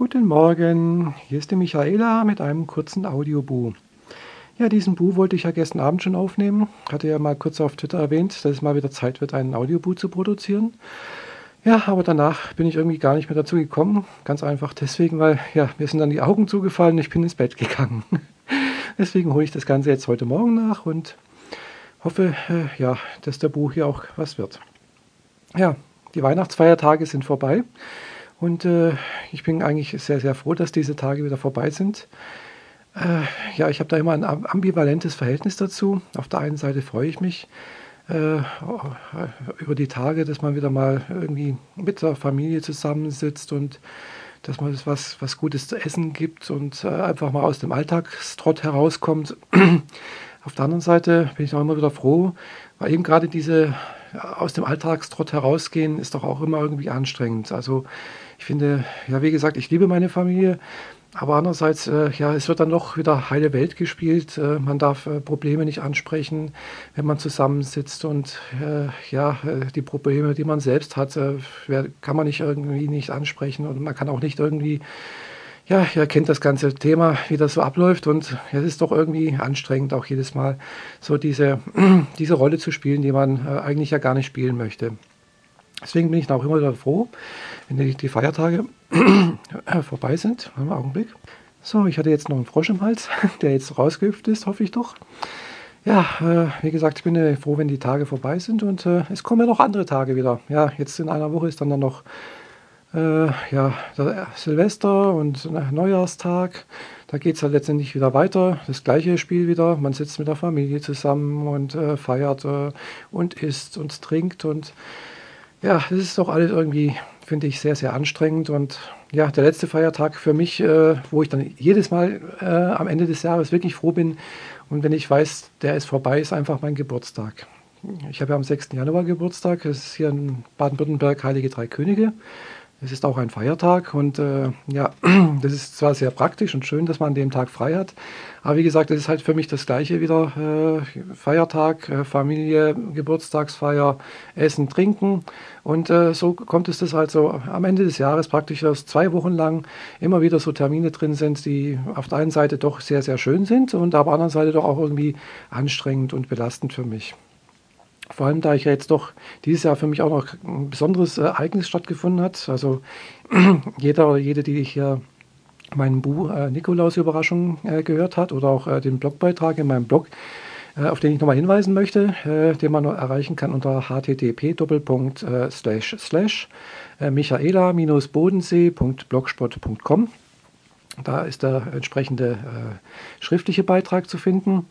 Guten Morgen, hier ist die Michaela mit einem kurzen Audiobu. Ja, diesen Bu wollte ich ja gestern Abend schon aufnehmen. Hatte ja mal kurz auf Twitter erwähnt, dass es mal wieder Zeit wird, einen Audiobu zu produzieren. Ja, aber danach bin ich irgendwie gar nicht mehr dazu gekommen. Ganz einfach deswegen, weil ja, mir sind dann die Augen zugefallen und ich bin ins Bett gegangen. deswegen hole ich das Ganze jetzt heute Morgen nach und hoffe, äh, ja, dass der Buch hier auch was wird. Ja, die Weihnachtsfeiertage sind vorbei und äh, ich bin eigentlich sehr, sehr froh, dass diese Tage wieder vorbei sind. Äh, ja, ich habe da immer ein ambivalentes Verhältnis dazu. Auf der einen Seite freue ich mich äh, über die Tage, dass man wieder mal irgendwie mit der Familie zusammensitzt und dass man was, was Gutes zu essen gibt und äh, einfach mal aus dem Alltagstrott herauskommt. Auf der anderen Seite bin ich auch immer wieder froh, weil eben gerade diese aus dem Alltagstrott herausgehen ist doch auch immer irgendwie anstrengend. Also ich finde, ja, wie gesagt, ich liebe meine Familie, aber andererseits, äh, ja, es wird dann doch wieder heile Welt gespielt. Äh, man darf äh, Probleme nicht ansprechen, wenn man zusammensitzt und äh, ja, äh, die Probleme, die man selbst hat, äh, kann man nicht irgendwie nicht ansprechen und man kann auch nicht irgendwie ja, ihr kennt das ganze Thema, wie das so abläuft und es ist doch irgendwie anstrengend, auch jedes Mal so diese, diese Rolle zu spielen, die man äh, eigentlich ja gar nicht spielen möchte. Deswegen bin ich auch immer wieder froh, wenn die, Feiertage vorbei sind. Einen Augenblick. So, ich hatte jetzt noch einen Frosch im Hals, der jetzt rausgehüpft ist, hoffe ich doch. Ja, äh, wie gesagt, ich bin äh, froh, wenn die Tage vorbei sind und es kommen ja noch andere Tage wieder. Ja, jetzt in einer Woche ist dann, dann noch äh, ja, Silvester und Neujahrstag. Da geht es halt letztendlich wieder weiter. Das gleiche Spiel wieder. Man sitzt mit der Familie zusammen und äh, feiert äh, und isst und trinkt. Und ja, das ist doch alles irgendwie, finde ich, sehr, sehr anstrengend. Und ja, der letzte Feiertag für mich, äh, wo ich dann jedes Mal äh, am Ende des Jahres wirklich froh bin. Und wenn ich weiß, der ist vorbei, ist einfach mein Geburtstag. Ich habe ja am 6. Januar Geburtstag. Das ist hier in Baden-Württemberg Heilige Drei Könige. Es ist auch ein Feiertag und äh, ja, das ist zwar sehr praktisch und schön, dass man an dem Tag frei hat, aber wie gesagt, es ist halt für mich das gleiche wieder. Äh, Feiertag, äh, Familie, Geburtstagsfeier, Essen, Trinken und äh, so kommt es das halt so am Ende des Jahres praktisch, dass zwei Wochen lang immer wieder so Termine drin sind, die auf der einen Seite doch sehr, sehr schön sind und auf der anderen Seite doch auch irgendwie anstrengend und belastend für mich. Vor allem, da ich ja jetzt doch dieses Jahr für mich auch noch ein besonderes äh, Ereignis stattgefunden hat. Also jeder oder jede, die hier meinen Buch äh, Nikolaus Überraschung äh, gehört hat oder auch äh, den Blogbeitrag in meinem Blog, äh, auf den ich nochmal hinweisen möchte, äh, den man erreichen kann unter http michaela-bodensee.blogspot.com. Da ist der entsprechende schriftliche Beitrag zu finden.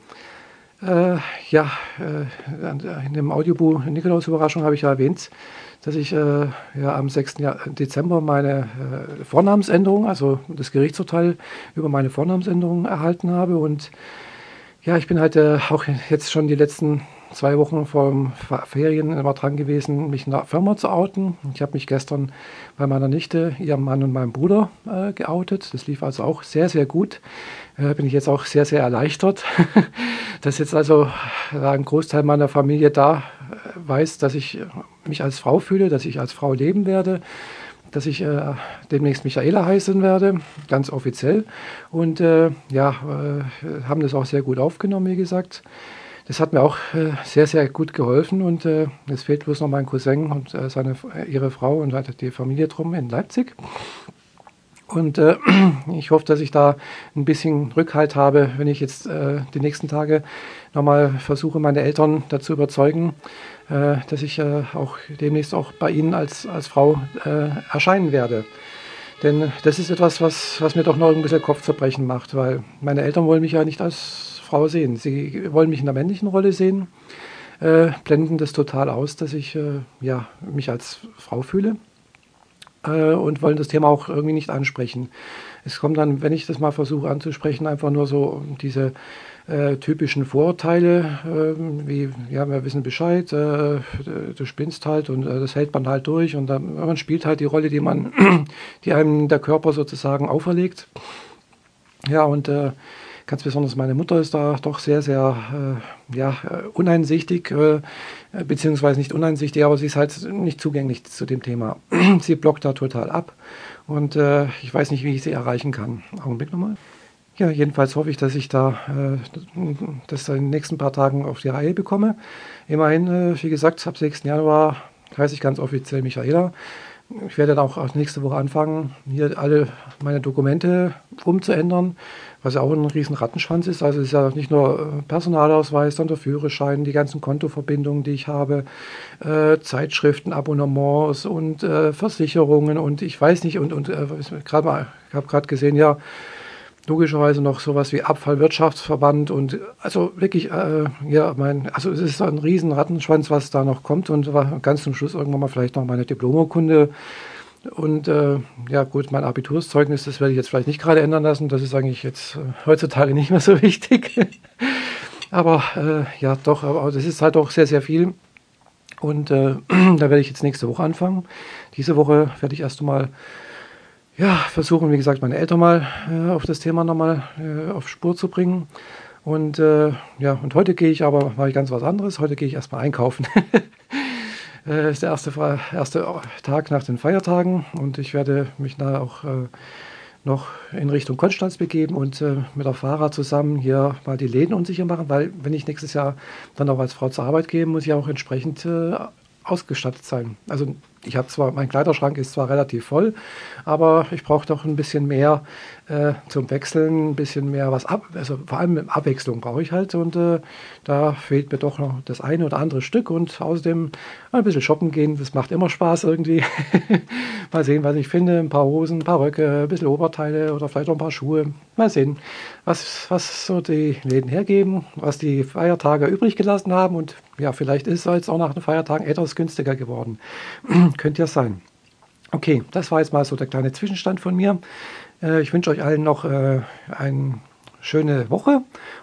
Äh, ja, äh, in dem Audiobuch Nikolaus Überraschung habe ich ja erwähnt, dass ich äh, ja, am 6. Dezember meine äh, Vornamensänderung, also das Gerichtsurteil über meine Vornamensänderung erhalten habe. Und ja, ich bin halt äh, auch jetzt schon die letzten zwei Wochen vor Ferien immer dran gewesen, mich in der Firma zu outen. Ich habe mich gestern bei meiner Nichte, ihrem Mann und meinem Bruder äh, geoutet. Das lief also auch sehr, sehr gut. Äh, bin ich jetzt auch sehr, sehr erleichtert, dass jetzt also ein Großteil meiner Familie da äh, weiß, dass ich mich als Frau fühle, dass ich als Frau leben werde dass ich äh, demnächst Michaela heißen werde, ganz offiziell. Und äh, ja, äh, haben das auch sehr gut aufgenommen, wie gesagt. Das hat mir auch äh, sehr, sehr gut geholfen und äh, es fehlt bloß noch mein Cousin und äh, seine, ihre Frau und halt die Familie drum in Leipzig. Und äh, ich hoffe, dass ich da ein bisschen Rückhalt habe, wenn ich jetzt äh, die nächsten Tage nochmal versuche, meine Eltern dazu überzeugen, äh, dass ich äh, auch demnächst auch bei ihnen als, als Frau äh, erscheinen werde. Denn das ist etwas, was, was mir doch noch ein bisschen Kopfzerbrechen macht, weil meine Eltern wollen mich ja nicht als Frau sehen. Sie wollen mich in der männlichen Rolle sehen, äh, blenden das total aus, dass ich äh, ja, mich als Frau fühle äh, und wollen das Thema auch irgendwie nicht ansprechen. Es kommt dann, wenn ich das mal versuche anzusprechen, einfach nur so diese äh, typischen Vorurteile, äh, wie, ja, wir wissen Bescheid, äh, du spinnst halt und äh, das hält man halt durch und dann, man spielt halt die Rolle, die man, die einem der Körper sozusagen auferlegt. Ja, und äh, Ganz besonders meine Mutter ist da doch sehr, sehr äh, ja, uneinsichtig, äh, beziehungsweise nicht uneinsichtig, aber sie ist halt nicht zugänglich zu dem Thema. sie blockt da total ab und äh, ich weiß nicht, wie ich sie erreichen kann. Augenblick nochmal. Ja, jedenfalls hoffe ich, dass ich da äh, das in den nächsten paar Tagen auf die Reihe bekomme. Immerhin, äh, wie gesagt, ab 6. Januar heiße ich ganz offiziell Michaela. Ich werde dann auch nächste Woche anfangen, hier alle meine Dokumente umzuändern, was ja auch ein riesen Rattenschwanz ist. Also es ist ja nicht nur äh, Personalausweis, sondern der Führerschein, die ganzen Kontoverbindungen, die ich habe, äh, Zeitschriften, Abonnements und äh, Versicherungen und ich weiß nicht, und, und äh, gerade mal, ich habe gerade gesehen, ja, logischerweise noch sowas wie Abfallwirtschaftsverband und also wirklich, äh, ja, mein, also es ist ein riesen Rattenschwanz, was da noch kommt und ganz zum Schluss irgendwann mal vielleicht noch meine Diplomurkunde und äh, ja gut, mein Abiturszeugnis, das werde ich jetzt vielleicht nicht gerade ändern lassen, das ist eigentlich jetzt äh, heutzutage nicht mehr so wichtig. aber äh, ja, doch, aber das ist halt auch sehr, sehr viel. Und äh, da werde ich jetzt nächste Woche anfangen. Diese Woche werde ich erst einmal ja, versuchen, wie gesagt, meine Eltern mal äh, auf das Thema nochmal äh, auf Spur zu bringen. Und äh, ja, und heute gehe ich aber mal ganz was anderes. Heute gehe ich erstmal einkaufen. äh, ist der erste, erste Tag nach den Feiertagen und ich werde mich da auch äh, noch in Richtung Konstanz begeben und äh, mit der Fahrer zusammen hier mal die Läden unsicher machen, weil wenn ich nächstes Jahr dann auch als Frau zur Arbeit gehe, muss ich auch entsprechend äh, ausgestattet sein. Also ich habe zwar, mein Kleiderschrank ist zwar relativ voll, aber ich brauche doch ein bisschen mehr äh, zum Wechseln, ein bisschen mehr was ab, also vor allem Abwechslung brauche ich halt und äh, da fehlt mir doch noch das eine oder andere Stück und außerdem ein bisschen shoppen gehen, das macht immer Spaß irgendwie. Mal sehen, was ich finde, ein paar Hosen, ein paar Röcke, ein bisschen Oberteile oder vielleicht auch ein paar Schuhe. Mal sehen, was, was so die Läden hergeben, was die Feiertage übrig gelassen haben und ja, vielleicht ist es auch nach den Feiertagen etwas günstiger geworden. Könnte ja sein. Okay, das war jetzt mal so der kleine Zwischenstand von mir. Äh, ich wünsche euch allen noch äh, eine schöne Woche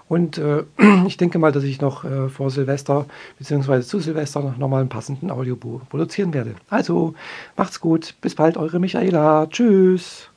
und äh, ich denke mal, dass ich noch vor Silvester bzw. zu Silvester nochmal einen passenden Audiobuch produzieren werde. Also macht's gut, bis bald, eure Michaela. Tschüss.